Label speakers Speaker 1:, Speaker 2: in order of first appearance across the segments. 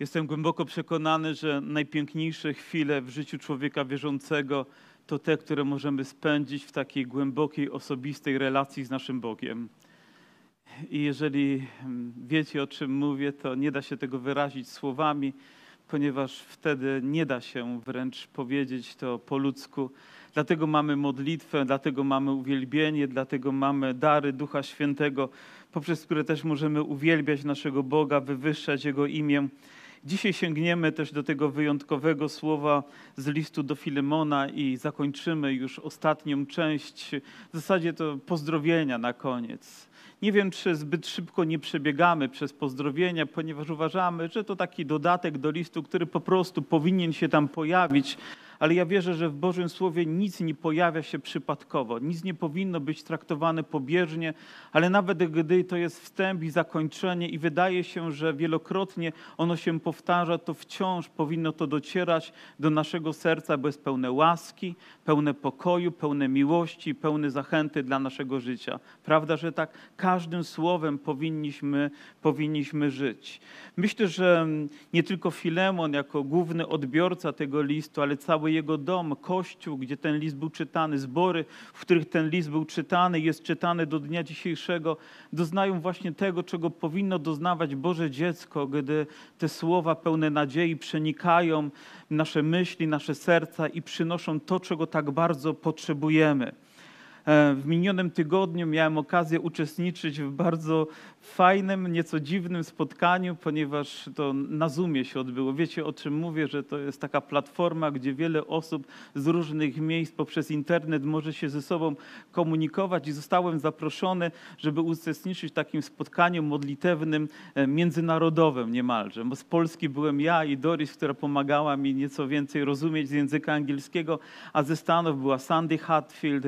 Speaker 1: Jestem głęboko przekonany, że najpiękniejsze chwile w życiu człowieka wierzącego to te, które możemy spędzić w takiej głębokiej, osobistej relacji z naszym Bogiem. I jeżeli mm, wiecie, o czym mówię, to nie da się tego wyrazić słowami, ponieważ wtedy nie da się wręcz powiedzieć to po ludzku. Dlatego mamy modlitwę, dlatego mamy uwielbienie, dlatego mamy dary Ducha Świętego, poprzez które też możemy uwielbiać naszego Boga, wywyższać Jego imię. Dzisiaj sięgniemy też do tego wyjątkowego słowa z listu do Filemona i zakończymy już ostatnią część. W zasadzie to pozdrowienia na koniec. Nie wiem, czy zbyt szybko nie przebiegamy przez pozdrowienia, ponieważ uważamy, że to taki dodatek do listu, który po prostu powinien się tam pojawić ale ja wierzę, że w Bożym Słowie nic nie pojawia się przypadkowo, nic nie powinno być traktowane pobieżnie, ale nawet gdy to jest wstęp i zakończenie i wydaje się, że wielokrotnie ono się powtarza, to wciąż powinno to docierać do naszego serca, bo jest pełne łaski, pełne pokoju, pełne miłości, pełne zachęty dla naszego życia. Prawda, że tak każdym słowem powinniśmy, powinniśmy żyć. Myślę, że nie tylko Filemon jako główny odbiorca tego listu, ale cały jego dom, kościół, gdzie ten list był czytany, zbory, w których ten list był czytany, jest czytany do dnia dzisiejszego, doznają właśnie tego, czego powinno doznawać Boże dziecko, gdy te słowa pełne nadziei przenikają nasze myśli, nasze serca i przynoszą to, czego tak bardzo potrzebujemy. E, w minionym tygodniu miałem okazję uczestniczyć w bardzo fajnym, nieco dziwnym spotkaniu, ponieważ to na Zoomie się odbyło. Wiecie o czym mówię, że to jest taka platforma, gdzie wiele osób z różnych miejsc poprzez internet może się ze sobą komunikować i zostałem zaproszony, żeby uczestniczyć w takim spotkaniu modlitewnym, e, międzynarodowym niemalże. Bo z Polski byłem ja i Doris, która pomagała mi nieco więcej rozumieć z języka angielskiego, a ze Stanów była Sandy Hatfield,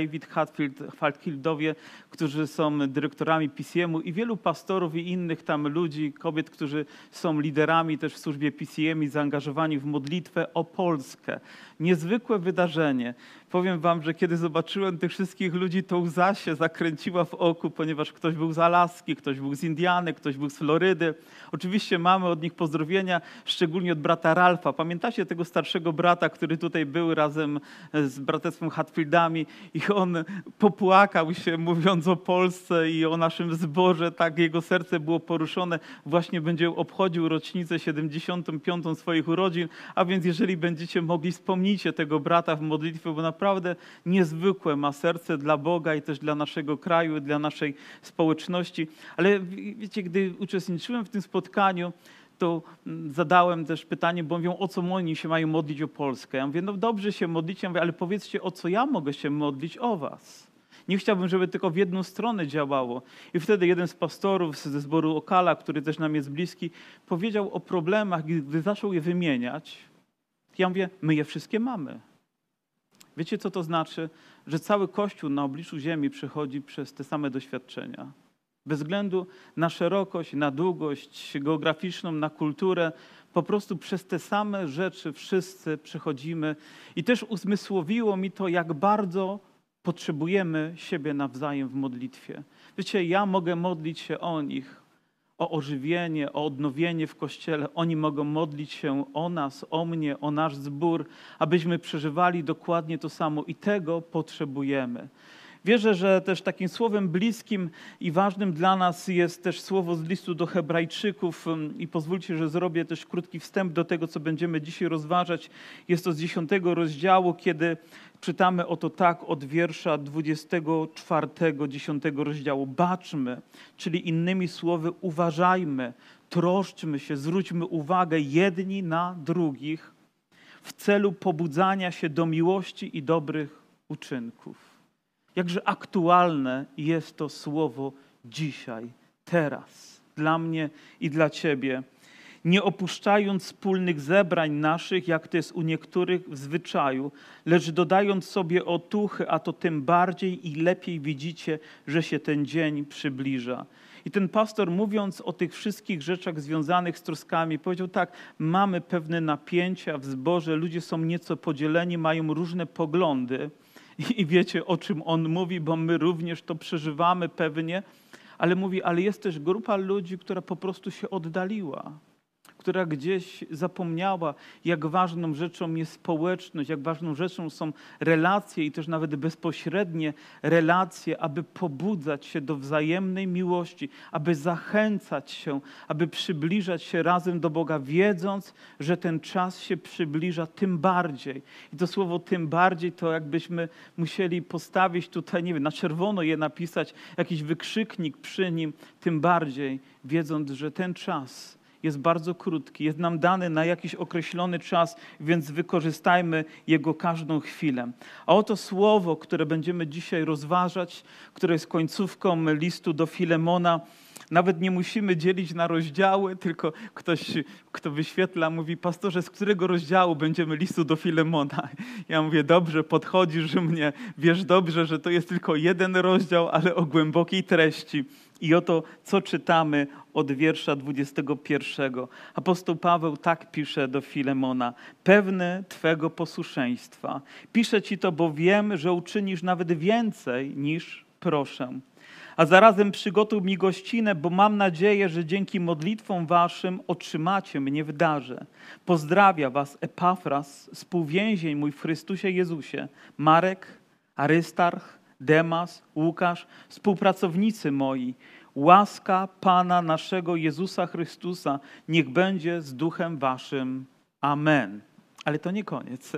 Speaker 1: David Hatfield, Falkhildowie, którzy są dyrektorami PCM-u i wielu pastorów i innych tam ludzi, kobiet, którzy są liderami też w służbie PCM i zaangażowani w modlitwę o Polskę. Niezwykłe wydarzenie. Powiem wam, że kiedy zobaczyłem tych wszystkich ludzi, to łza się zakręciła w oku, ponieważ ktoś był z Alaski, ktoś był z Indiany, ktoś był z Florydy. Oczywiście mamy od nich pozdrowienia, szczególnie od brata Ralfa. Pamiętacie tego starszego brata, który tutaj był razem z braterstwem Hatfieldami i on popłakał się mówiąc o Polsce i o naszym zborze. Tak jego serce było poruszone. Właśnie będzie obchodził rocznicę 75. swoich urodzin, a więc jeżeli będziecie mogli, wspomnijcie tego brata w modlitwie, bo na naprawdę niezwykłe ma serce dla Boga i też dla naszego kraju, dla naszej społeczności. Ale wiecie, gdy uczestniczyłem w tym spotkaniu, to mm, zadałem też pytanie, bo mówią, o co oni się mają modlić o Polskę. Ja mówię, no dobrze się modlić, ja mówię, ale powiedzcie, o co ja mogę się modlić o was. Nie chciałbym, żeby tylko w jedną stronę działało. I wtedy jeden z pastorów ze zboru Okala, który też nam jest bliski, powiedział o problemach, gdy zaczął je wymieniać. Ja mówię, my je wszystkie mamy. Wiecie, co to znaczy? Że cały Kościół na obliczu ziemi przechodzi przez te same doświadczenia. Bez względu na szerokość, na długość geograficzną, na kulturę, po prostu przez te same rzeczy wszyscy przechodzimy. I też uzmysłowiło mi to, jak bardzo potrzebujemy siebie nawzajem w modlitwie. Wiecie, ja mogę modlić się o nich, o ożywienie, o odnowienie w Kościele. Oni mogą modlić się o nas, o mnie, o nasz zbór, abyśmy przeżywali dokładnie to samo i tego potrzebujemy. Wierzę, że też takim słowem bliskim i ważnym dla nas jest też słowo z listu do Hebrajczyków i pozwólcie, że zrobię też krótki wstęp do tego, co będziemy dzisiaj rozważać. Jest to z dziesiątego rozdziału, kiedy czytamy oto tak od wiersza 24, 10 rozdziału. Baczmy, czyli innymi słowy uważajmy, troszczmy się, zwróćmy uwagę jedni na drugich w celu pobudzania się do miłości i dobrych uczynków. Jakże aktualne jest to słowo dzisiaj, teraz, dla mnie i dla Ciebie nie opuszczając wspólnych zebrań naszych, jak to jest u niektórych w zwyczaju, lecz dodając sobie otuchy, a to tym bardziej i lepiej widzicie, że się ten dzień przybliża. I ten pastor, mówiąc o tych wszystkich rzeczach związanych z troskami, powiedział tak: Mamy pewne napięcia w zborze, ludzie są nieco podzieleni, mają różne poglądy. I wiecie, o czym on mówi, bo my również to przeżywamy pewnie, ale mówi, ale jest też grupa ludzi, która po prostu się oddaliła która gdzieś zapomniała, jak ważną rzeczą jest społeczność, jak ważną rzeczą są relacje i też nawet bezpośrednie relacje, aby pobudzać się do wzajemnej miłości, aby zachęcać się, aby przybliżać się razem do Boga, wiedząc, że ten czas się przybliża tym bardziej. I to słowo tym bardziej to jakbyśmy musieli postawić tutaj, nie wiem, na czerwono je napisać, jakiś wykrzyknik przy nim, tym bardziej, wiedząc, że ten czas jest bardzo krótki, jest nam dany na jakiś określony czas, więc wykorzystajmy jego każdą chwilę. A oto słowo, które będziemy dzisiaj rozważać, które jest końcówką listu do Filemona, nawet nie musimy dzielić na rozdziały, tylko ktoś, kto wyświetla, mówi, pastorze, z którego rozdziału będziemy listu do Filemona? Ja mówię, dobrze, podchodzisz mnie, wiesz dobrze, że to jest tylko jeden rozdział, ale o głębokiej treści. I oto, co czytamy od wiersza 21. Apostoł Paweł tak pisze do Filemona: Pewny Twego posłuszeństwa. Piszę Ci to, bo wiem, że uczynisz nawet więcej niż proszę. A zarazem przygotuj mi gościnę, bo mam nadzieję, że dzięki modlitwom Waszym otrzymacie mnie w darze. Pozdrawia Was Epafras, współwięzień mój w Chrystusie Jezusie, Marek, Arystarch, Demas, Łukasz, współpracownicy moi, łaska Pana naszego Jezusa Chrystusa niech będzie z duchem waszym. Amen. Ale to nie koniec.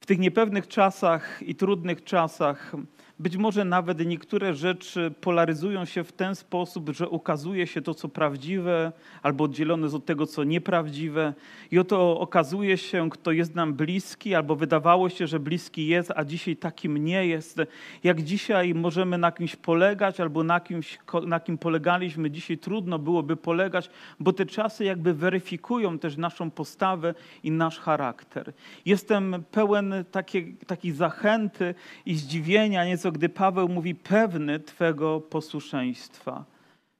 Speaker 1: W tych niepewnych czasach i trudnych czasach być może nawet niektóre rzeczy polaryzują się w ten sposób, że ukazuje się to, co prawdziwe, albo oddzielone od tego, co nieprawdziwe. I oto okazuje się, kto jest nam bliski, albo wydawało się, że bliski jest, a dzisiaj takim nie jest. Jak dzisiaj możemy na kimś polegać, albo na kimś, na kim polegaliśmy, dzisiaj trudno byłoby polegać, bo te czasy jakby weryfikują też naszą postawę i nasz charakter. Jestem pełen takiej, takiej zachęty i zdziwienia, nieco co gdy Paweł mówi pewny Twego posłuszeństwa.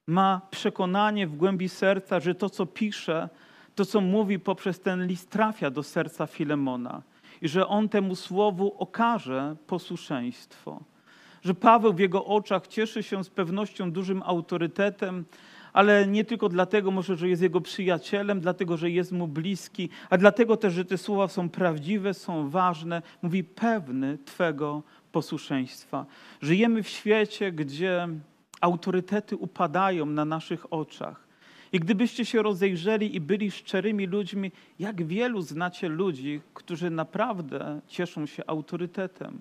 Speaker 1: Ma przekonanie w głębi serca, że to, co pisze, to, co mówi poprzez ten list, trafia do serca Filemona i że on temu słowu okaże posłuszeństwo. Że Paweł w jego oczach cieszy się z pewnością dużym autorytetem, ale nie tylko dlatego może, że jest jego przyjacielem, dlatego, że jest mu bliski, a dlatego też, że te słowa są prawdziwe, są ważne. Mówi pewny Twego posłuszeństwa. Żyjemy w świecie, gdzie autorytety upadają na naszych oczach. I gdybyście się rozejrzeli i byli szczerymi ludźmi, jak wielu znacie ludzi, którzy naprawdę cieszą się autorytetem,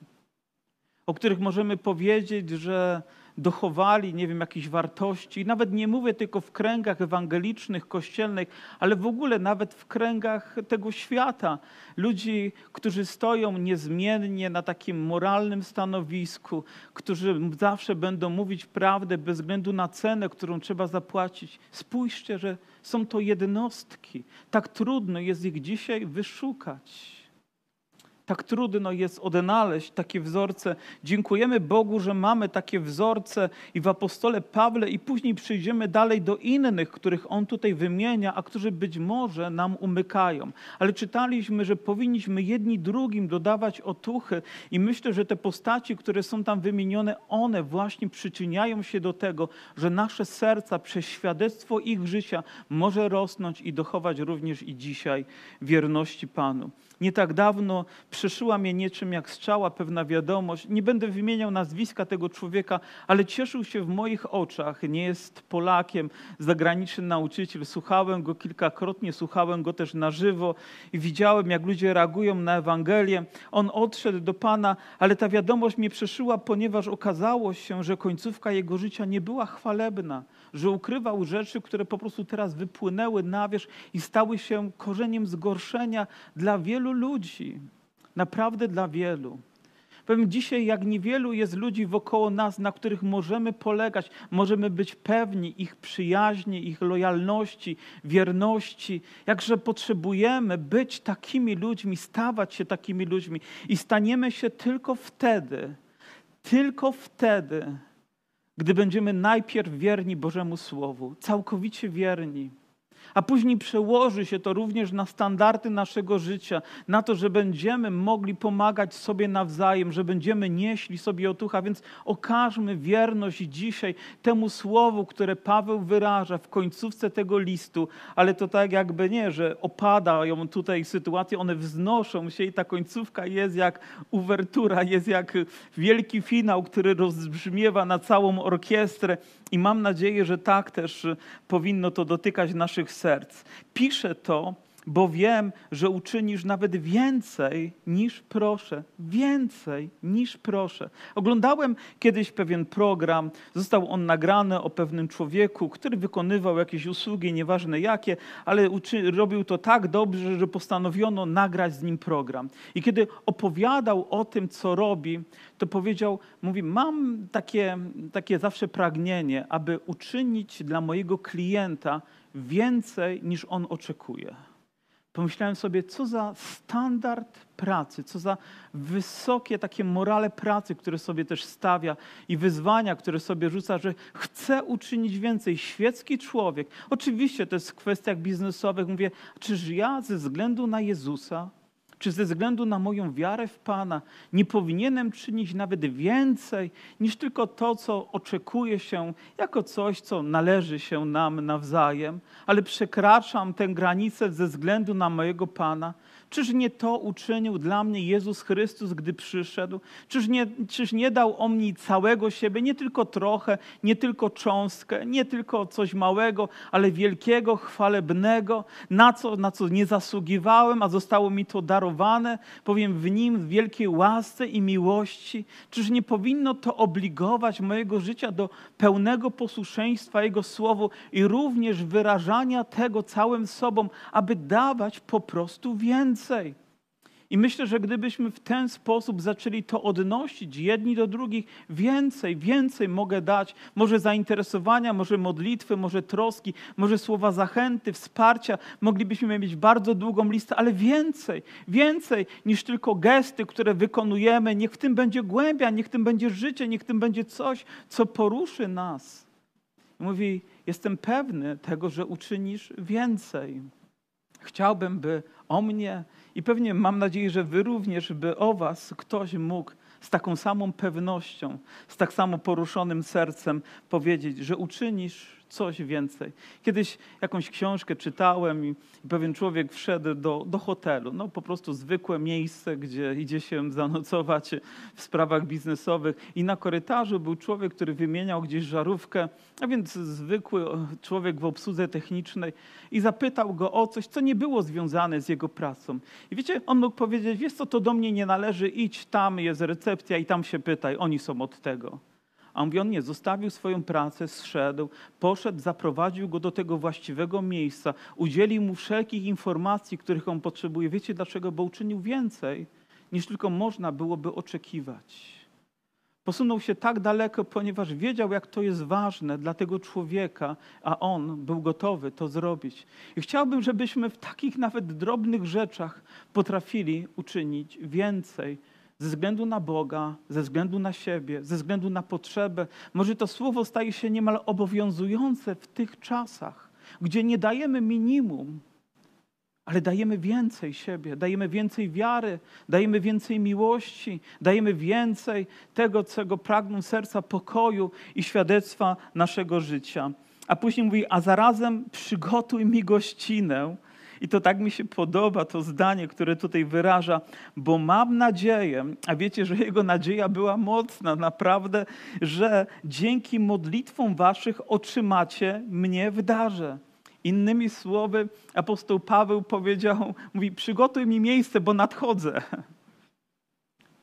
Speaker 1: o których możemy powiedzieć, że dochowali, nie wiem, jakichś wartości. Nawet nie mówię tylko w kręgach ewangelicznych, kościelnych, ale w ogóle nawet w kręgach tego świata. Ludzi, którzy stoją niezmiennie na takim moralnym stanowisku, którzy zawsze będą mówić prawdę bez względu na cenę, którą trzeba zapłacić. Spójrzcie, że są to jednostki. Tak trudno jest ich dzisiaj wyszukać. Tak trudno jest odnaleźć takie wzorce. Dziękujemy Bogu, że mamy takie wzorce i w apostole Pawle, i później przyjdziemy dalej do innych, których on tutaj wymienia, a którzy być może nam umykają. Ale czytaliśmy, że powinniśmy jedni drugim dodawać otuchy, i myślę, że te postaci, które są tam wymienione, one właśnie przyczyniają się do tego, że nasze serca przez świadectwo ich życia może rosnąć i dochować również i dzisiaj wierności Panu. Nie tak dawno przeszyła mnie niczym jak strzała pewna wiadomość. Nie będę wymieniał nazwiska tego człowieka, ale cieszył się w moich oczach. Nie jest Polakiem, zagraniczny nauczyciel. Słuchałem go kilkakrotnie, słuchałem go też na żywo i widziałem, jak ludzie reagują na Ewangelię. On odszedł do Pana, ale ta wiadomość mnie przeszyła, ponieważ okazało się, że końcówka jego życia nie była chwalebna że ukrywał rzeczy, które po prostu teraz wypłynęły na wierzch i stały się korzeniem zgorszenia dla wielu ludzi. Naprawdę dla wielu. Powiem dzisiaj, jak niewielu jest ludzi wokoło nas, na których możemy polegać, możemy być pewni ich przyjaźni, ich lojalności, wierności. Jakże potrzebujemy być takimi ludźmi, stawać się takimi ludźmi i staniemy się tylko wtedy, tylko wtedy, gdy będziemy najpierw wierni Bożemu Słowu, całkowicie wierni. A później przełoży się to również na standardy naszego życia, na to, że będziemy mogli pomagać sobie nawzajem, że będziemy nieśli sobie otucha, więc okażmy wierność dzisiaj temu słowu, które Paweł wyraża w końcówce tego listu, ale to tak jakby nie, że opadają tutaj sytuacje, one wznoszą się i ta końcówka jest jak uwertura, jest jak wielki finał, który rozbrzmiewa na całą orkiestrę. I mam nadzieję, że tak też powinno to dotykać naszych serc. Piszę to, bo wiem, że uczynisz nawet więcej niż proszę. Więcej niż proszę. Oglądałem kiedyś pewien program, został on nagrany o pewnym człowieku, który wykonywał jakieś usługi, nieważne jakie, ale uczy, robił to tak dobrze, że postanowiono nagrać z nim program. I kiedy opowiadał o tym, co robi, to powiedział, mówi, mam takie, takie zawsze pragnienie, aby uczynić dla mojego klienta więcej niż on oczekuje pomyślałem sobie, co za standard pracy, co za wysokie takie morale pracy, które sobie też stawia i wyzwania, które sobie rzuca, że chce uczynić więcej. Świecki człowiek. Oczywiście to jest w kwestiach biznesowych. Mówię, czyż ja ze względu na Jezusa czy ze względu na moją wiarę w Pana nie powinienem czynić nawet więcej niż tylko to, co oczekuje się jako coś, co należy się nam nawzajem, ale przekraczam tę granicę ze względu na mojego Pana? Czyż nie to uczynił dla mnie Jezus Chrystus, gdy przyszedł? Czyż nie, czyż nie dał on mi całego siebie, nie tylko trochę, nie tylko cząstkę, nie tylko coś małego, ale wielkiego, chwalebnego, na co, na co nie zasługiwałem, a zostało mi to darowane, powiem w nim w wielkiej łasce i miłości? Czyż nie powinno to obligować mojego życia do pełnego posłuszeństwa Jego Słowu i również wyrażania tego całym sobą, aby dawać po prostu więcej? Więcej. I myślę, że gdybyśmy w ten sposób zaczęli to odnosić jedni do drugich, więcej, więcej mogę dać. Może zainteresowania, może modlitwy, może troski, może słowa zachęty, wsparcia. Moglibyśmy mieć bardzo długą listę, ale więcej, więcej niż tylko gesty, które wykonujemy. Niech w tym będzie głębia, niech w tym będzie życie, niech w tym będzie coś, co poruszy nas. Mówi, jestem pewny tego, że uczynisz więcej. Chciałbym, by o mnie. I pewnie mam nadzieję, że wy również, by o was ktoś mógł z taką samą pewnością, z tak samo poruszonym sercem powiedzieć, że uczynisz coś więcej. Kiedyś jakąś książkę czytałem i pewien człowiek wszedł do, do hotelu. No po prostu zwykłe miejsce, gdzie idzie się zanocować w sprawach biznesowych. I na korytarzu był człowiek, który wymieniał gdzieś żarówkę, a więc zwykły człowiek w obsłudze technicznej i zapytał go o coś, co nie było związane z jego pracą. I wiecie, on mógł powiedzieć, wiesz co, to do mnie nie należy, idź tam, jest recepcja i tam się pytaj, oni są od tego. A mówi, on nie, zostawił swoją pracę, zszedł, poszedł, zaprowadził go do tego właściwego miejsca, udzielił mu wszelkich informacji, których on potrzebuje. Wiecie dlaczego? Bo uczynił więcej, niż tylko można byłoby oczekiwać. Posunął się tak daleko, ponieważ wiedział, jak to jest ważne dla tego człowieka, a on był gotowy to zrobić. I chciałbym, żebyśmy w takich nawet drobnych rzeczach potrafili uczynić więcej ze względu na Boga, ze względu na siebie, ze względu na potrzebę. Może to słowo staje się niemal obowiązujące w tych czasach, gdzie nie dajemy minimum, ale dajemy więcej siebie, dajemy więcej wiary, dajemy więcej miłości, dajemy więcej tego, czego pragną serca pokoju i świadectwa naszego życia. A później mówi, a zarazem przygotuj mi gościnę, i to tak mi się podoba, to zdanie, które tutaj wyraża, bo mam nadzieję, a wiecie, że jego nadzieja była mocna, naprawdę, że dzięki modlitwom waszych otrzymacie mnie w darze. Innymi słowy, apostoł Paweł powiedział, mówi, przygotuj mi miejsce, bo nadchodzę.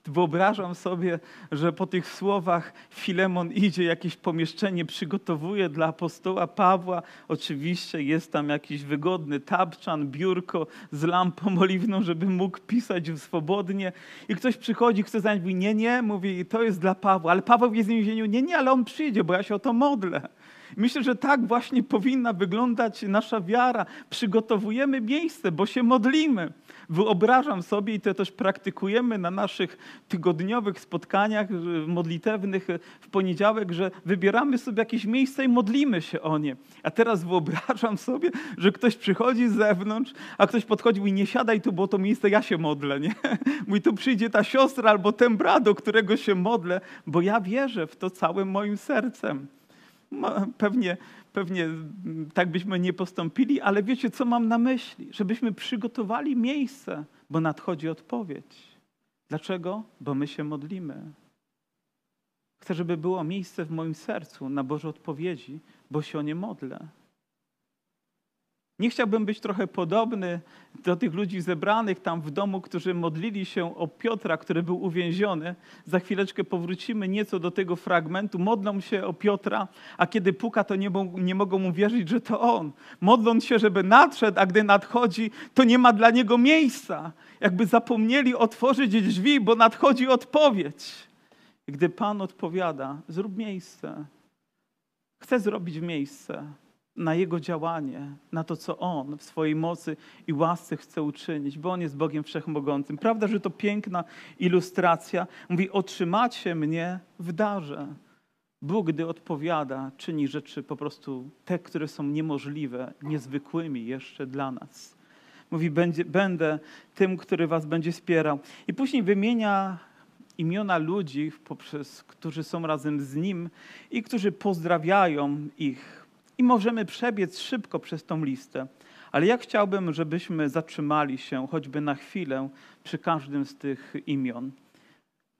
Speaker 1: Wyobrażam sobie, że po tych słowach Filemon idzie, jakieś pomieszczenie przygotowuje dla apostoła Pawła. Oczywiście jest tam jakiś wygodny tapczan, biurko z lampą oliwną, żeby mógł pisać swobodnie. I ktoś przychodzi, chce zająć, mówi nie, nie, mówi to jest dla Pawła. Ale Paweł jest w więzieniu, nie, nie, ale on przyjdzie, bo ja się o to modlę. Myślę, że tak właśnie powinna wyglądać nasza wiara. Przygotowujemy miejsce, bo się modlimy. Wyobrażam sobie i to też praktykujemy na naszych tygodniowych spotkaniach modlitewnych w poniedziałek, że wybieramy sobie jakieś miejsce i modlimy się o nie. A teraz wyobrażam sobie, że ktoś przychodzi z zewnątrz, a ktoś podchodzi i nie siadaj tu, bo to miejsce ja się modlę, nie? Mój tu przyjdzie ta siostra albo ten brat, do którego się modlę, bo ja wierzę w to całym moim sercem. Pewnie, pewnie tak byśmy nie postąpili, ale wiecie, co mam na myśli? Żebyśmy przygotowali miejsce, bo nadchodzi odpowiedź. Dlaczego? Bo my się modlimy. Chcę, żeby było miejsce w moim sercu na Boże odpowiedzi, bo się o nie modlę. Nie chciałbym być trochę podobny do tych ludzi zebranych tam w domu, którzy modlili się o Piotra, który był uwięziony. Za chwileczkę powrócimy nieco do tego fragmentu. Modlą się o Piotra, a kiedy puka, to nie, nie mogą mu wierzyć, że to on. Modlą się, żeby nadszedł, a gdy nadchodzi, to nie ma dla niego miejsca. Jakby zapomnieli otworzyć drzwi, bo nadchodzi odpowiedź. Gdy Pan odpowiada, zrób miejsce. Chcę zrobić miejsce na Jego działanie, na to, co On w swojej mocy i łasce chce uczynić, bo On jest Bogiem Wszechmogącym. Prawda, że to piękna ilustracja. Mówi, otrzymacie mnie w darze. Bóg, gdy odpowiada, czyni rzeczy po prostu te, które są niemożliwe, niezwykłymi jeszcze dla nas. Mówi, będzie, będę tym, który was będzie wspierał. I później wymienia imiona ludzi, poprzez, którzy są razem z Nim i którzy pozdrawiają ich i możemy przebiec szybko przez tą listę. Ale ja chciałbym, żebyśmy zatrzymali się choćby na chwilę przy każdym z tych imion.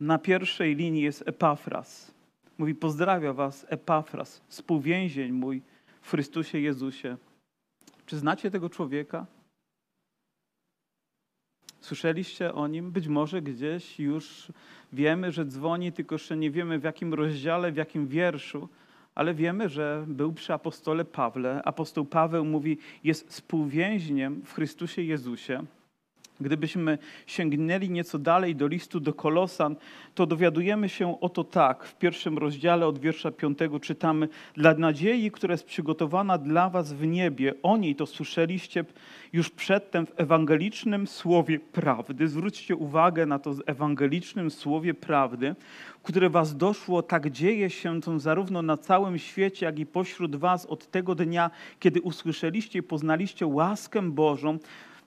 Speaker 1: Na pierwszej linii jest Epafras. Mówi, pozdrawia was Epafras, współwięzień mój w Chrystusie Jezusie. Czy znacie tego człowieka? Słyszeliście o nim? Być może gdzieś już wiemy, że dzwoni, tylko jeszcze nie wiemy w jakim rozdziale, w jakim wierszu ale wiemy, że był przy apostole Pawle. Apostoł Paweł mówi, jest współwięźniem w Chrystusie Jezusie. Gdybyśmy sięgnęli nieco dalej do listu do Kolosan, to dowiadujemy się o to tak. W pierwszym rozdziale od wiersza piątego czytamy: Dla nadziei, która jest przygotowana dla Was w niebie, o niej to słyszeliście już przedtem w ewangelicznym słowie prawdy. Zwróćcie uwagę na to ewangelicznym słowie prawdy, które Was doszło, tak dzieje się to zarówno na całym świecie, jak i pośród Was od tego dnia, kiedy usłyszeliście i poznaliście łaskę Bożą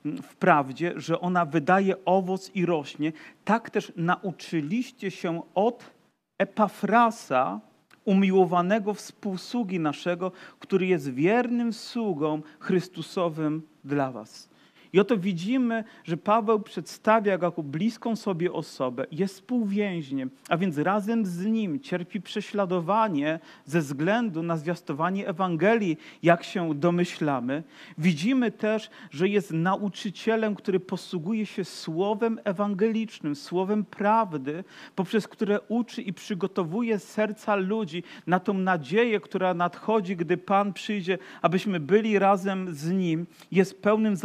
Speaker 1: w prawdzie, że ona wydaje owoc i rośnie, tak też nauczyliście się od Epafrasa, umiłowanego współsługi naszego, który jest wiernym sługą Chrystusowym dla Was. I oto widzimy, że Paweł przedstawia go jako bliską sobie osobę, jest współwięźniem, a więc razem z nim cierpi prześladowanie ze względu na zwiastowanie Ewangelii, jak się domyślamy. Widzimy też, że jest nauczycielem, który posługuje się słowem ewangelicznym, słowem prawdy, poprzez które uczy i przygotowuje serca ludzi na tą nadzieję, która nadchodzi, gdy Pan przyjdzie, abyśmy byli razem z nim. Jest pełnym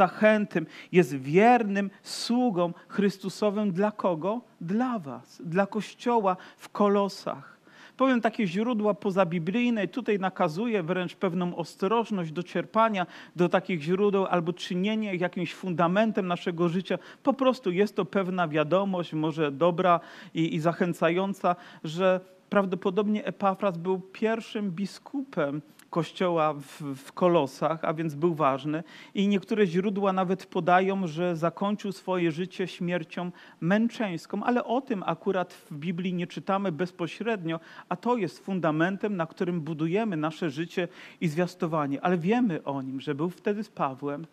Speaker 1: jest wiernym sługą Chrystusowym dla kogo? Dla Was, dla Kościoła w Kolosach. Powiem takie źródła pozabiblijne, tutaj nakazuje wręcz pewną ostrożność do czerpania do takich źródeł albo czynienia ich jakimś fundamentem naszego życia. Po prostu jest to pewna wiadomość, może dobra i, i zachęcająca, że prawdopodobnie Epafras był pierwszym biskupem kościoła w, w, Kolosach, a więc był ważny. I niektóre źródła nawet podają, że zakończył swoje życie śmiercią męczeńską, ale o tym akurat w Biblii nie czytamy bezpośrednio, a to jest fundamentem, na którym budujemy nasze życie i zwiastowanie. Ale wiemy o nim, że był wtedy z Pawłem.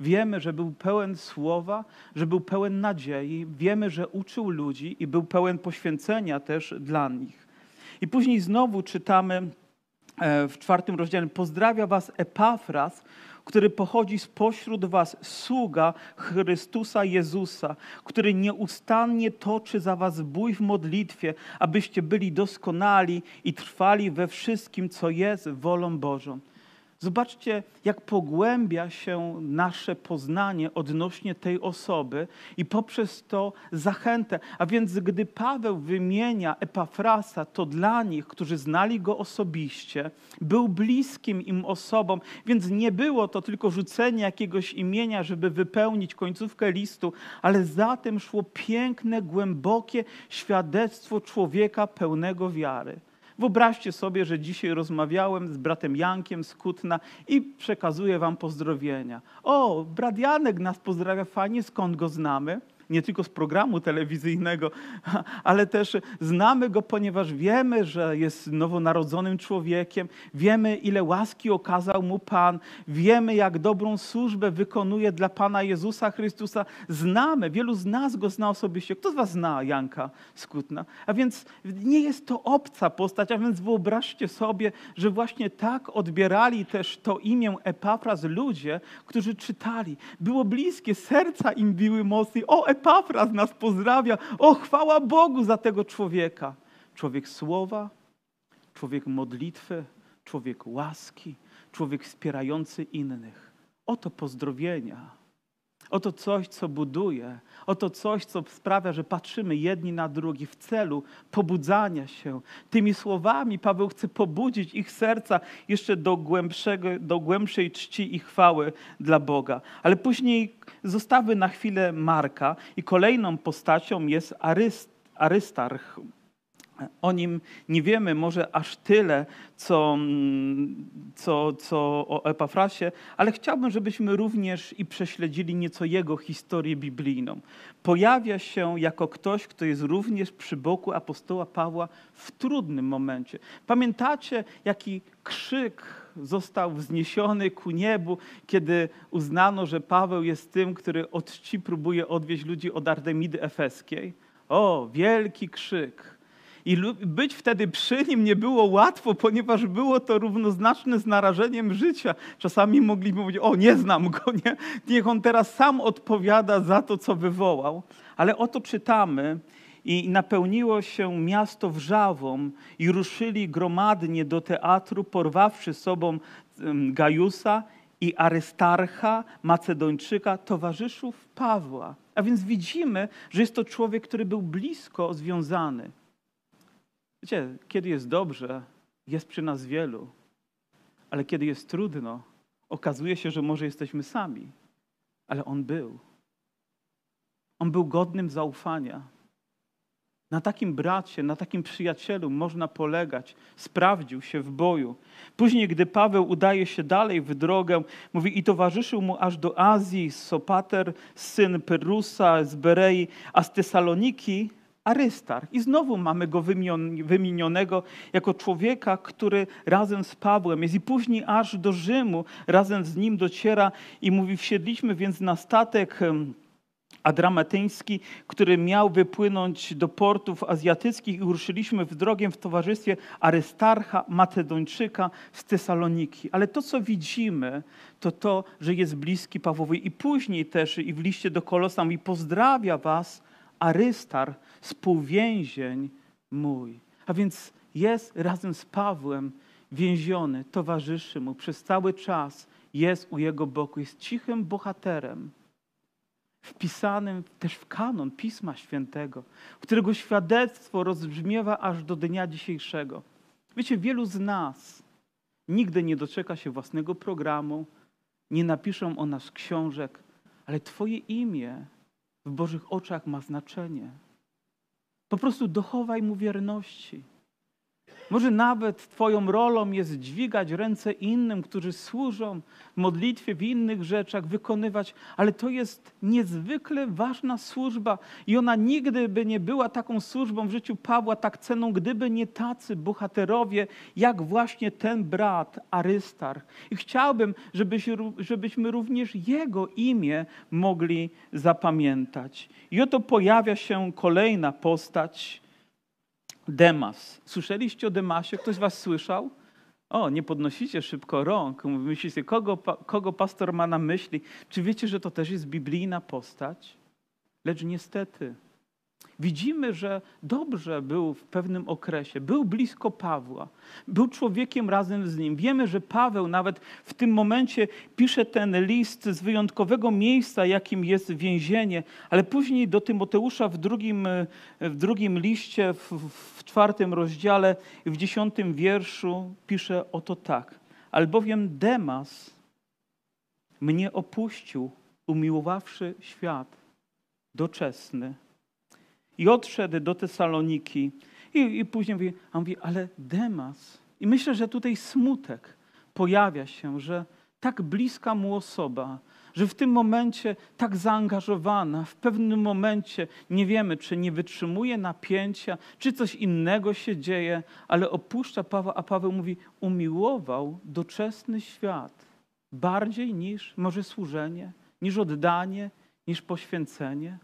Speaker 1: Wiemy, że był pełen słowa, że był pełen nadziei, wiemy, że uczył ludzi i był pełen poświęcenia też dla nich. I później znowu czytamy w czwartym rozdziale. Pozdrawia was Epafras, który pochodzi spośród was sługa Chrystusa Jezusa, który nieustannie toczy za was bój w modlitwie, abyście byli doskonali i trwali we wszystkim, co jest wolą Bożą. Zobaczcie, jak pogłębia się nasze poznanie odnośnie tej osoby i poprzez to zachętę. A więc, gdy Paweł wymienia Epafrasa, to dla nich, którzy znali go osobiście, był bliskim im osobą, więc nie było to tylko rzucenie jakiegoś imienia, żeby wypełnić końcówkę listu, ale za tym szło piękne, głębokie świadectwo człowieka pełnego wiary. Wyobraźcie sobie, że dzisiaj rozmawiałem z bratem Jankiem z Kutna i przekazuję wam pozdrowienia. O, brat Janek nas pozdrawia fajnie, skąd go znamy? Nie tylko z programu telewizyjnego, ale też znamy go, ponieważ wiemy, że jest nowonarodzonym człowiekiem, wiemy, ile łaski okazał mu Pan, wiemy, jak dobrą służbę wykonuje dla Pana Jezusa Chrystusa. Znamy, wielu z nas go zna osobiście. Kto z Was zna Janka Skutna? A więc nie jest to obca postać, a więc wyobraźcie sobie, że właśnie tak odbierali też to imię Epafras ludzie, którzy czytali. Było bliskie, serca im biły mocniej. O, Epafras nas pozdrawia. O, chwała Bogu za tego człowieka. Człowiek słowa, człowiek modlitwy, człowiek łaski, człowiek wspierający innych. Oto pozdrowienia. Oto coś, co buduje, oto coś, co sprawia, że patrzymy jedni na drugich w celu pobudzania się. Tymi słowami Paweł chce pobudzić ich serca jeszcze do, głębszego, do głębszej czci i chwały dla Boga. Ale później zostawy na chwilę Marka i kolejną postacią jest Aryst, Arystarch. O nim nie wiemy może aż tyle, co, mm, co, co o Epafrasie, ale chciałbym, żebyśmy również i prześledzili nieco jego historię biblijną. Pojawia się jako ktoś, kto jest również przy boku apostoła Pawła w trudnym momencie. Pamiętacie, jaki krzyk został wzniesiony ku niebu, kiedy uznano, że Paweł jest tym, który od czci próbuje odwieźć ludzi od Artemidy Efeskiej? O, wielki krzyk i być wtedy przy nim nie było łatwo, ponieważ było to równoznaczne z narażeniem życia. Czasami mogliby mówić, o nie znam go, nie? niech on teraz sam odpowiada za to, co wywołał. Ale oto czytamy, i napełniło się miasto wrzawą i ruszyli gromadnie do teatru, porwawszy sobą Gajusa i Arystarcha, Macedończyka, towarzyszów Pawła. A więc widzimy, że jest to człowiek, który był blisko związany Wiecie, kiedy jest dobrze, jest przy nas wielu, ale kiedy jest trudno, okazuje się, że może jesteśmy sami, ale On był. On był godnym zaufania. Na takim bracie, na takim przyjacielu można polegać. Sprawdził się w boju. Później, gdy Paweł udaje się dalej w drogę, mówi, i towarzyszył mu aż do Azji Sopater, syn Perusa z Berei, a z Tesaloniki Arystarch. I znowu mamy go wymienionego jako człowieka, który razem z Pawłem jest i później aż do Rzymu razem z nim dociera i mówi, wsiedliśmy więc na statek adramatyński, który miał wypłynąć do portów azjatyckich i ruszyliśmy w drogę w towarzystwie Arystarcha, Macedończyka z Tesaloniki. Ale to, co widzimy, to to, że jest bliski Pawłowi i później też i w liście do Kolosa i pozdrawia was Arystar, współwięzień mój. A więc jest razem z Pawłem więziony, towarzyszy mu przez cały czas, jest u jego boku, jest cichym bohaterem, wpisanym też w kanon Pisma Świętego, którego świadectwo rozbrzmiewa aż do dnia dzisiejszego. Wiecie, wielu z nas nigdy nie doczeka się własnego programu, nie napiszą o nas książek, ale Twoje imię w Bożych oczach ma znaczenie. Po prostu dochowaj mu wierności. Może nawet Twoją rolą jest dźwigać ręce innym, którzy służą w modlitwie, w innych rzeczach, wykonywać, ale to jest niezwykle ważna służba i ona nigdy by nie była taką służbą w życiu Pawła, tak ceną, gdyby nie tacy bohaterowie, jak właśnie ten brat Arystarch. I chciałbym, żebyś, żebyśmy również jego imię mogli zapamiętać. I oto pojawia się kolejna postać, Demas. Słyszeliście o Demasie? Ktoś was słyszał? O, nie podnosicie szybko rąk. Myślicie, kogo, kogo pastor ma na myśli? Czy wiecie, że to też jest biblijna postać? Lecz niestety Widzimy, że dobrze był w pewnym okresie, był blisko Pawła, był człowiekiem razem z nim. Wiemy, że Paweł nawet w tym momencie pisze ten list z wyjątkowego miejsca, jakim jest więzienie, ale później do Tymoteusza w drugim, w drugim liście, w, w czwartym rozdziale, w dziesiątym wierszu pisze oto tak. Albowiem Demas mnie opuścił, umiłowawszy świat doczesny i odszedł do Tesaloniki. I, i później mówi, a mówi, ale Demas. I myślę, że tutaj smutek pojawia się, że tak bliska mu osoba, że w tym momencie tak zaangażowana, w pewnym momencie nie wiemy, czy nie wytrzymuje napięcia, czy coś innego się dzieje, ale opuszcza Pawła, a Paweł mówi, umiłował doczesny świat bardziej niż może służenie, niż oddanie, niż poświęcenie.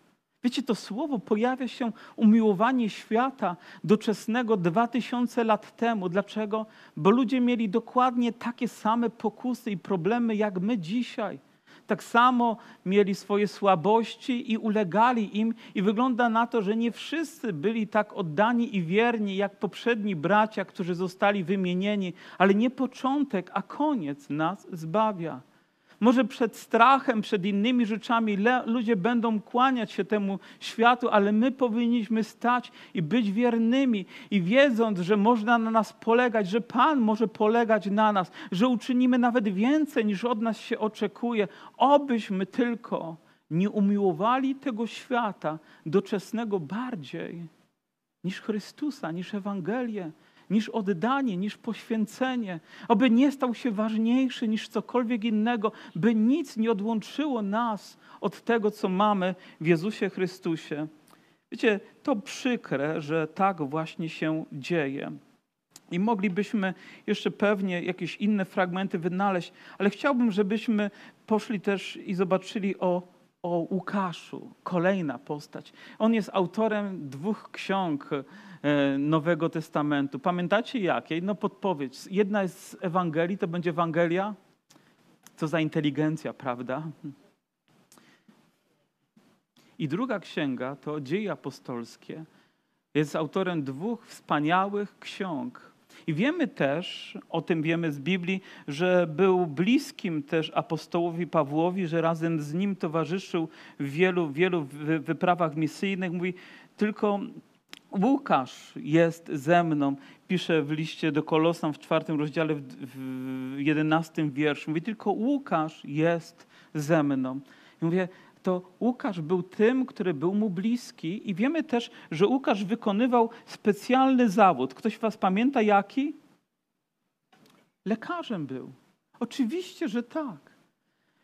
Speaker 1: Wiecie, to słowo pojawia się umiłowanie świata doczesnego dwa tysiące lat temu. Dlaczego? Bo ludzie mieli dokładnie takie same pokusy i problemy jak my dzisiaj. Tak samo mieli swoje słabości i ulegali im, i wygląda na to, że nie wszyscy byli tak oddani i wierni jak poprzedni bracia, którzy zostali wymienieni, ale nie początek, a koniec nas zbawia. Może przed strachem, przed innymi rzeczami ludzie będą kłaniać się temu światu, ale my powinniśmy stać i być wiernymi i wiedząc, że można na nas polegać, że Pan może polegać na nas, że uczynimy nawet więcej niż od nas się oczekuje, obyśmy tylko nie umiłowali tego świata doczesnego bardziej niż Chrystusa, niż Ewangelię, niż oddanie, niż poświęcenie, aby nie stał się ważniejszy niż cokolwiek innego, by nic nie odłączyło nas od tego, co mamy w Jezusie Chrystusie. Wiecie, to przykre, że tak właśnie się dzieje. I moglibyśmy jeszcze pewnie jakieś inne fragmenty wynaleźć, ale chciałbym, żebyśmy poszli też i zobaczyli o, o Łukaszu, kolejna postać. On jest autorem dwóch ksiąg E, Nowego Testamentu. Pamiętacie jakiej? No podpowiedź. Jedna jest z Ewangelii, to będzie Ewangelia. Co za inteligencja, prawda? I druga księga to Dzieje Apostolskie. Jest autorem dwóch wspaniałych ksiąg. I wiemy też, o tym wiemy z Biblii, że był bliskim też apostołowi Pawłowi, że razem z nim towarzyszył w wielu, wielu wyprawach misyjnych. Mówi, tylko Łukasz jest ze mną, pisze w liście do Kolosan w czwartym rozdziale, w jedenastym wierszu. Mówi, tylko Łukasz jest ze mną. I mówię, to Łukasz był tym, który był mu bliski i wiemy też, że Łukasz wykonywał specjalny zawód. Ktoś was pamięta jaki? Lekarzem był. Oczywiście, że tak.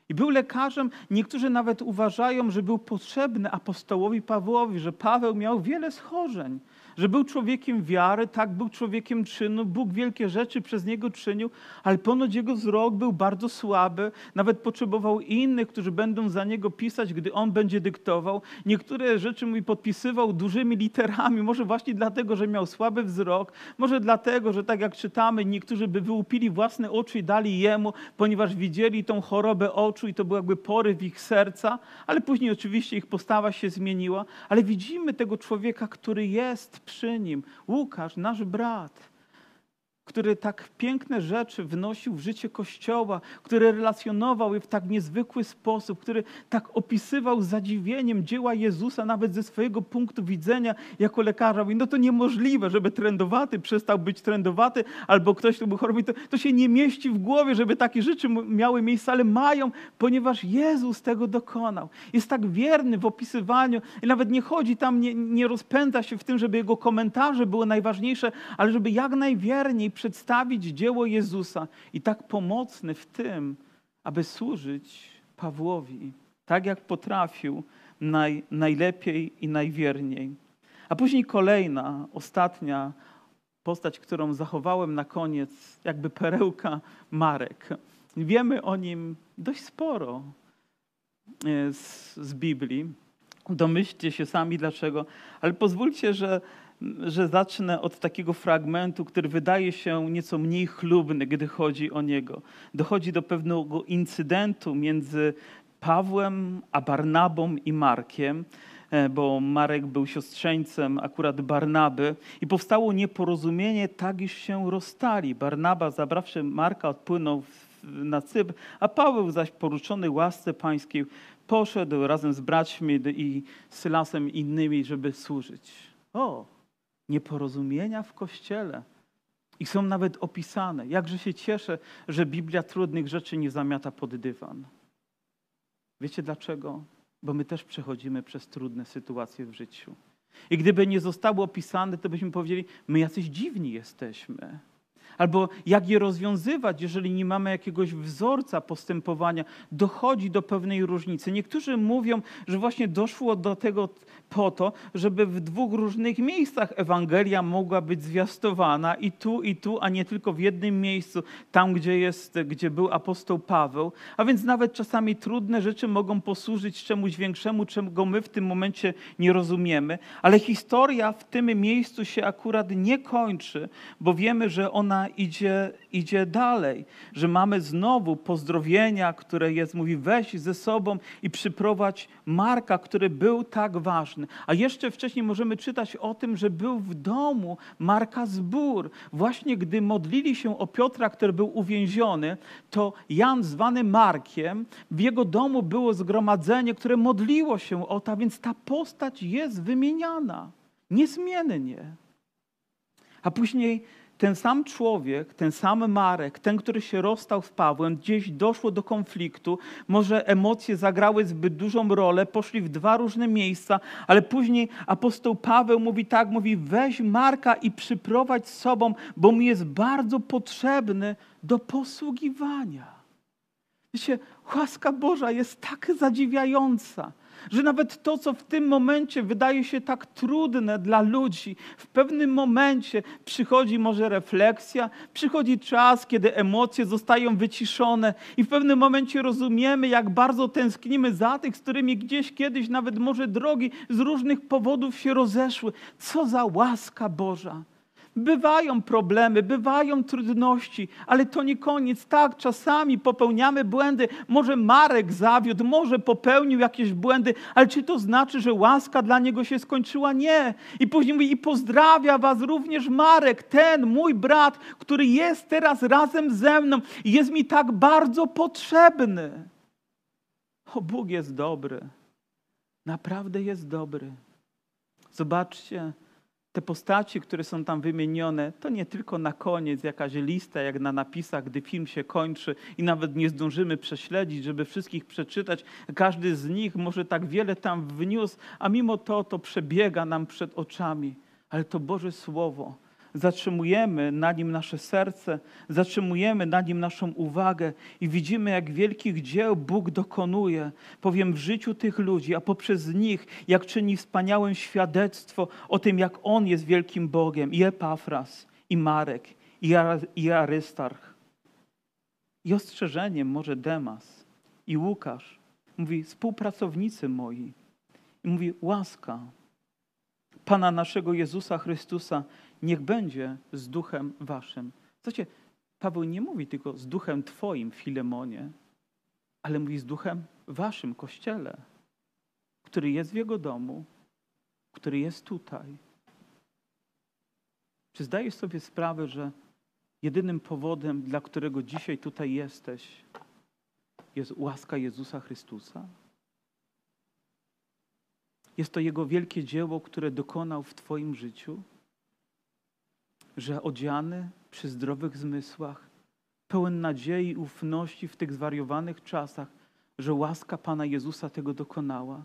Speaker 1: I był lekarzem. Niektórzy nawet uważają, że był potrzebny apostołowi Pawłowi, że Paweł miał wiele schorzeń że był człowiekiem wiary, tak, był człowiekiem czynu, Bóg wielkie rzeczy przez niego czynił, ale ponoć jego wzrok był bardzo słaby, nawet potrzebował innych, którzy będą za niego pisać, gdy on będzie dyktował. Niektóre rzeczy mój podpisywał dużymi literami, może właśnie dlatego, że miał słaby wzrok, może dlatego, że tak jak czytamy, niektórzy by wyłupili własne oczy i dali jemu, ponieważ widzieli tą chorobę oczu i to był jakby poryw ich serca, ale później oczywiście ich postawa się zmieniła, ale widzimy tego człowieka, który jest przy nim. Łukasz, nasz brat, który tak piękne rzeczy wnosił w życie Kościoła, który relacjonował je w tak niezwykły sposób, który tak opisywał z zadziwieniem dzieła Jezusa nawet ze swojego punktu widzenia jako lekarza. Mówi, no to niemożliwe, żeby trendowaty przestał być trendowaty, albo ktoś, kto był chory, to, to się nie mieści w głowie, żeby takie rzeczy miały miejsce, ale mają, ponieważ Jezus tego dokonał. Jest tak wierny w opisywaniu i nawet nie chodzi tam, nie, nie rozpędza się w tym, żeby jego komentarze były najważniejsze, ale żeby jak najwierniej przedstawić dzieło Jezusa i tak pomocny w tym, aby służyć Pawłowi, tak jak potrafił naj, najlepiej i najwierniej. A później kolejna, ostatnia postać, którą zachowałem na koniec, jakby perełka Marek. Wiemy o nim dość sporo e, z, z Biblii. Domyślcie się sami dlaczego, ale pozwólcie, że że zacznę od takiego fragmentu, który wydaje się nieco mniej chlubny, gdy chodzi o niego. Dochodzi do pewnego incydentu między Pawłem a Barnabą i Markiem. e, bo Marek był siostrzeńcem akurat Barnaby i powstało nieporozumienie, tak iż się rozstali. Barnaba, zabrawszy Marka, odpłynął na Cypr, a Paweł zaś poruczony łasce pańskiej poszedł razem z braćmi i Sylasem innymi, żeby służyć. O, nieporozumienia w kościele. I są nawet opisane. Jakże się cieszę, że Biblia trudnych rzeczy nie zamiata pod dywan. Wiecie dlaczego? Bo my też przechodzimy przez trudne sytuacje w życiu. I gdyby nie zostało opisane, to byśmy powiedzieli, my jacyś dziwni jesteśmy. Albo jak je rozwiązywać, jeżeli nie mamy jakiegoś wzorca postępowania, dochodzi do pewnej różnicy. Niektórzy mówią, że właśnie doszło do tego po to, żeby w dwóch różnych miejscach Ewangelia mogła być zwiastowana i tu, i tu, a nie tylko w jednym miejscu, tam gdzie, jest, gdzie był apostoł Paweł. A więc nawet czasami trudne rzeczy mogą posłużyć czemuś większemu, czego my w tym momencie nie rozumiemy. Ale historia w tym miejscu się akurat nie kończy, bo wiemy, że ona idzie, idzie dalej, że mamy znowu pozdrowienia, które jest, mówi weź ze sobą i przyprowadź Marka, który był tak ważny. A jeszcze wcześniej możemy czytać o tym, że był w domu Marka zbór. Właśnie gdy modlili się o Piotra, który był uwięziony, to Jan zwany Markiem, w jego domu było zgromadzenie, które modliło się o to, a więc ta postać jest wymieniana niezmiennie. A później ten sam człowiek, ten sam Marek, ten, który się rozstał z Pawłem, gdzieś doszło do konfliktu, może emocje zagrały zbyt dużą rolę, poszli w dwa różne miejsca, ale później apostoł Paweł mówi tak, mówi weź Marka i przyprowadź z sobą, bo mi jest bardzo potrzebny do posługiwania. Wiecie, łaska Boża jest tak zadziwiająca że nawet to, co w tym momencie wydaje się tak trudne dla ludzi, w pewnym momencie przychodzi może refleksja, przychodzi czas, kiedy emocje zostają wyciszone i w pewnym momencie rozumiemy, jak bardzo tęsknimy za tych, z którymi gdzieś kiedyś nawet może drogi z różnych powodów się rozeszły. Co za łaska Boża! Bywają problemy, bywają trudności, ale to nie koniec. Tak, czasami popełniamy błędy. Może Marek zawiódł, może popełnił jakieś błędy, ale czy to znaczy, że łaska dla niego się skończyła? Nie. I później mówi, i pozdrawia was również Marek, ten mój brat, który jest teraz razem ze mną i jest mi tak bardzo potrzebny. O, Bóg jest dobry. Naprawdę jest dobry. Zobaczcie, te postaci, które są tam wymienione, to nie tylko na koniec jakaś lista, jak na napisach, gdy film się kończy i nawet nie zdążymy prześledzić, żeby wszystkich przeczytać. Każdy z nich może tak wiele tam wniósł, a mimo to to przebiega nam przed oczami. Ale to Boże Słowo zatrzymujemy na nim nasze serce, zatrzymujemy na nim naszą uwagę i widzimy, jak wielkich dzieł Bóg dokonuje, powiem, w życiu tych ludzi, a poprzez nich, jak czyni wspaniałe świadectwo o tym, jak On jest wielkim Bogiem. I Epafras, i Marek, i Arystarch. I ostrzeżeniem może Demas i Łukasz. Mówi, współpracownicy moi. I mówi, łaska Pana naszego Jezusa Chrystusa niech będzie z duchem waszym. Zobaczcie, Paweł nie mówi tylko z duchem twoim, Filemonie, ale mówi z duchem waszym, Kościele, który jest w jego domu, który jest tutaj. Czy zdajesz sobie sprawę, że jedynym powodem, dla którego dzisiaj tutaj jesteś, jest łaska Jezusa Chrystusa? Jest to Jego wielkie dzieło, które dokonał w Twoim życiu? Że odziany przy zdrowych zmysłach, pełen nadziei ufności w tych zwariowanych czasach, że łaska Pana Jezusa tego dokonała.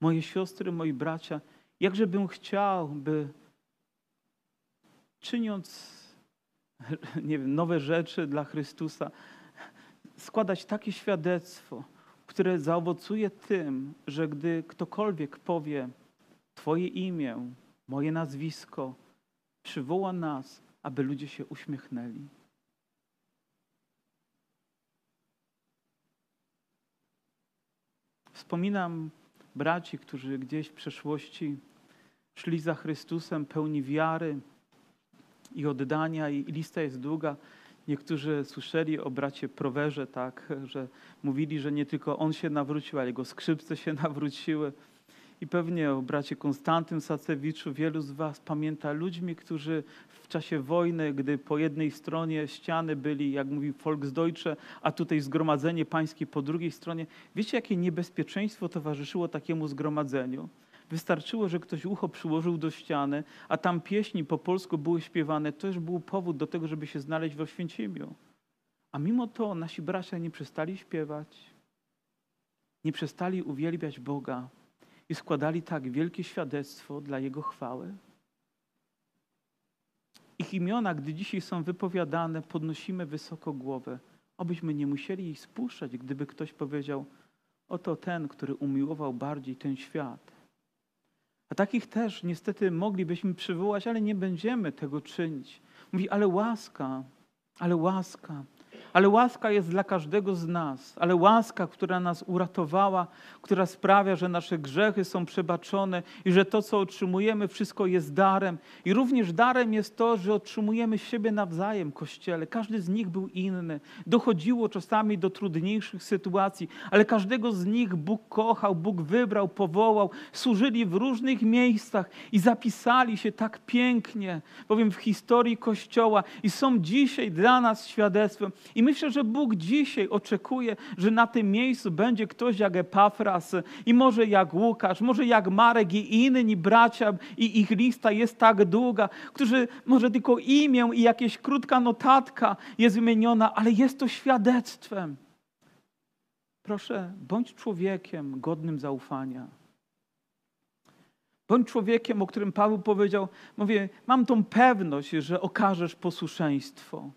Speaker 1: Moje siostry, moi bracia, jakże bym chciał, by czyniąc nie wiem, nowe rzeczy dla Chrystusa, składać takie świadectwo, które zaowocuje tym, że gdy ktokolwiek powie Twoje imię, moje nazwisko, przywoła nas, aby ludzie się uśmiechnęli. Wspominam braci, którzy gdzieś w przeszłości szli za Chrystusem pełni wiary i oddania, i lista jest długa. Niektórzy słyszeli o bracie Prowerze, tak, że mówili, że nie tylko on się nawrócił, ale jego skrzypce się nawróciły. I pewnie o bracie Konstantym Sacewiczu wielu z Was pamięta ludźmi, którzy w czasie wojny, gdy po jednej stronie ściany byli, jak mówi Volksdeutsche, a tutaj zgromadzenie pańskie po drugiej stronie. Wiecie, jakie niebezpieczeństwo towarzyszyło takiemu zgromadzeniu? Wystarczyło, że ktoś ucho przyłożył do ściany, a tam pieśni po polsku były śpiewane. To już był powód do tego, żeby się znaleźć w Oświęcimiu. A mimo to nasi bracia nie przestali śpiewać, nie przestali uwielbiać Boga składali tak wielkie świadectwo dla Jego chwały. Ich imiona, gdy dzisiaj są wypowiadane, podnosimy wysoko głowę, abyśmy nie musieli ich spuszczać, gdyby ktoś powiedział, oto ten, który umiłował bardziej ten świat. A takich też niestety moglibyśmy przywołać, ale nie będziemy tego czynić. Mówi, ale łaska, ale łaska. Ale łaska jest dla każdego z nas, ale łaska, która nas uratowała, która sprawia, że nasze grzechy są przebaczone i że to, co otrzymujemy, wszystko jest darem. I również darem jest to, że otrzymujemy siebie nawzajem, Kościele. Każdy z nich był inny. Dochodziło czasami do trudniejszych sytuacji, ale każdego z nich Bóg kochał, Bóg wybrał, powołał. Służyli w różnych miejscach i zapisali się tak pięknie, powiem, w historii Kościoła i są dzisiaj dla nas świadectwem. I myślę, że Bóg dzisiaj oczekuje, że na tym miejscu będzie ktoś jak Epafras i może jak Łukasz, może jak Marek i inni bracia i ich lista jest tak długa, którzy może tylko imię i jakieś krótka notatka jest wymieniona, ale jest to świadectwem. Proszę, bądź człowiekiem godnym zaufania. Bądź człowiekiem, o którym Paweł powiedział, mówię, mam tą pewność, że okażesz posłuszeństwo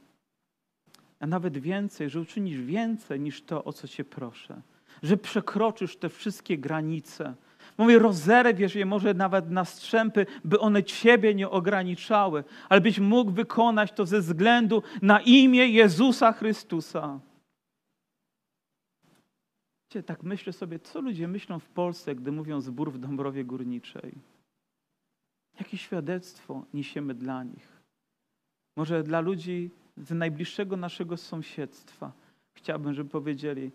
Speaker 1: a nawet więcej, że uczynisz więcej niż to, o co Cię proszę. Że przekroczysz te wszystkie granice. Mówię, rozerwiesz je może nawet na strzępy, by one Ciebie nie ograniczały, ale byś mógł wykonać to ze względu na imię Jezusa Chrystusa. Wiecie, tak myślę sobie, co ludzie myślą w Polsce, gdy mówią zbór w Dąbrowie Górniczej. Jakie świadectwo niesiemy dla nich? Może dla ludzi z najbliższego naszego sąsiedztwa. Chciałbym, żeby powiedzieli,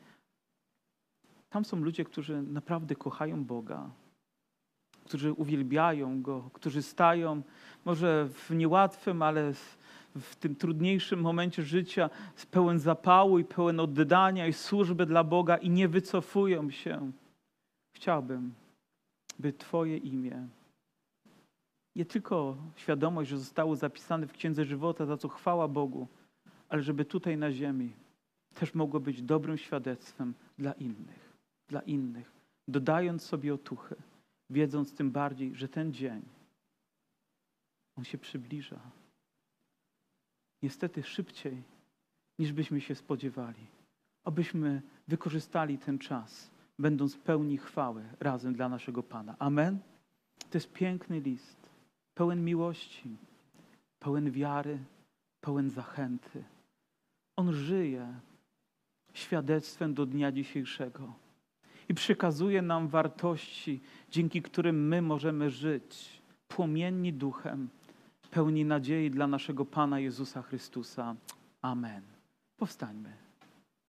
Speaker 1: tam są ludzie, którzy naprawdę kochają Boga, którzy uwielbiają Go, którzy stają może w niełatwym, ale w tym trudniejszym momencie życia pełen zapału i pełen oddania i służby dla Boga i nie wycofują się. Chciałbym, by Twoje imię nie tylko świadomość, że zostało zapisane w Księdze Żywota, za co chwała Bogu, ale żeby tutaj na ziemi też mogło być dobrym świadectwem dla innych, dla innych, dodając sobie otuchy, wiedząc tym bardziej, że ten dzień, on się przybliża. Niestety szybciej, niż byśmy się spodziewali. Abyśmy wykorzystali ten czas, będąc pełni chwały razem dla naszego Pana. Amen. To jest piękny list pełen miłości, pełen wiary, pełen zachęty. On żyje świadectwem do dnia dzisiejszego i przekazuje nam wartości, dzięki którym my możemy żyć płomienni duchem, pełni nadziei dla naszego Pana Jezusa Chrystusa. Amen. Powstańmy.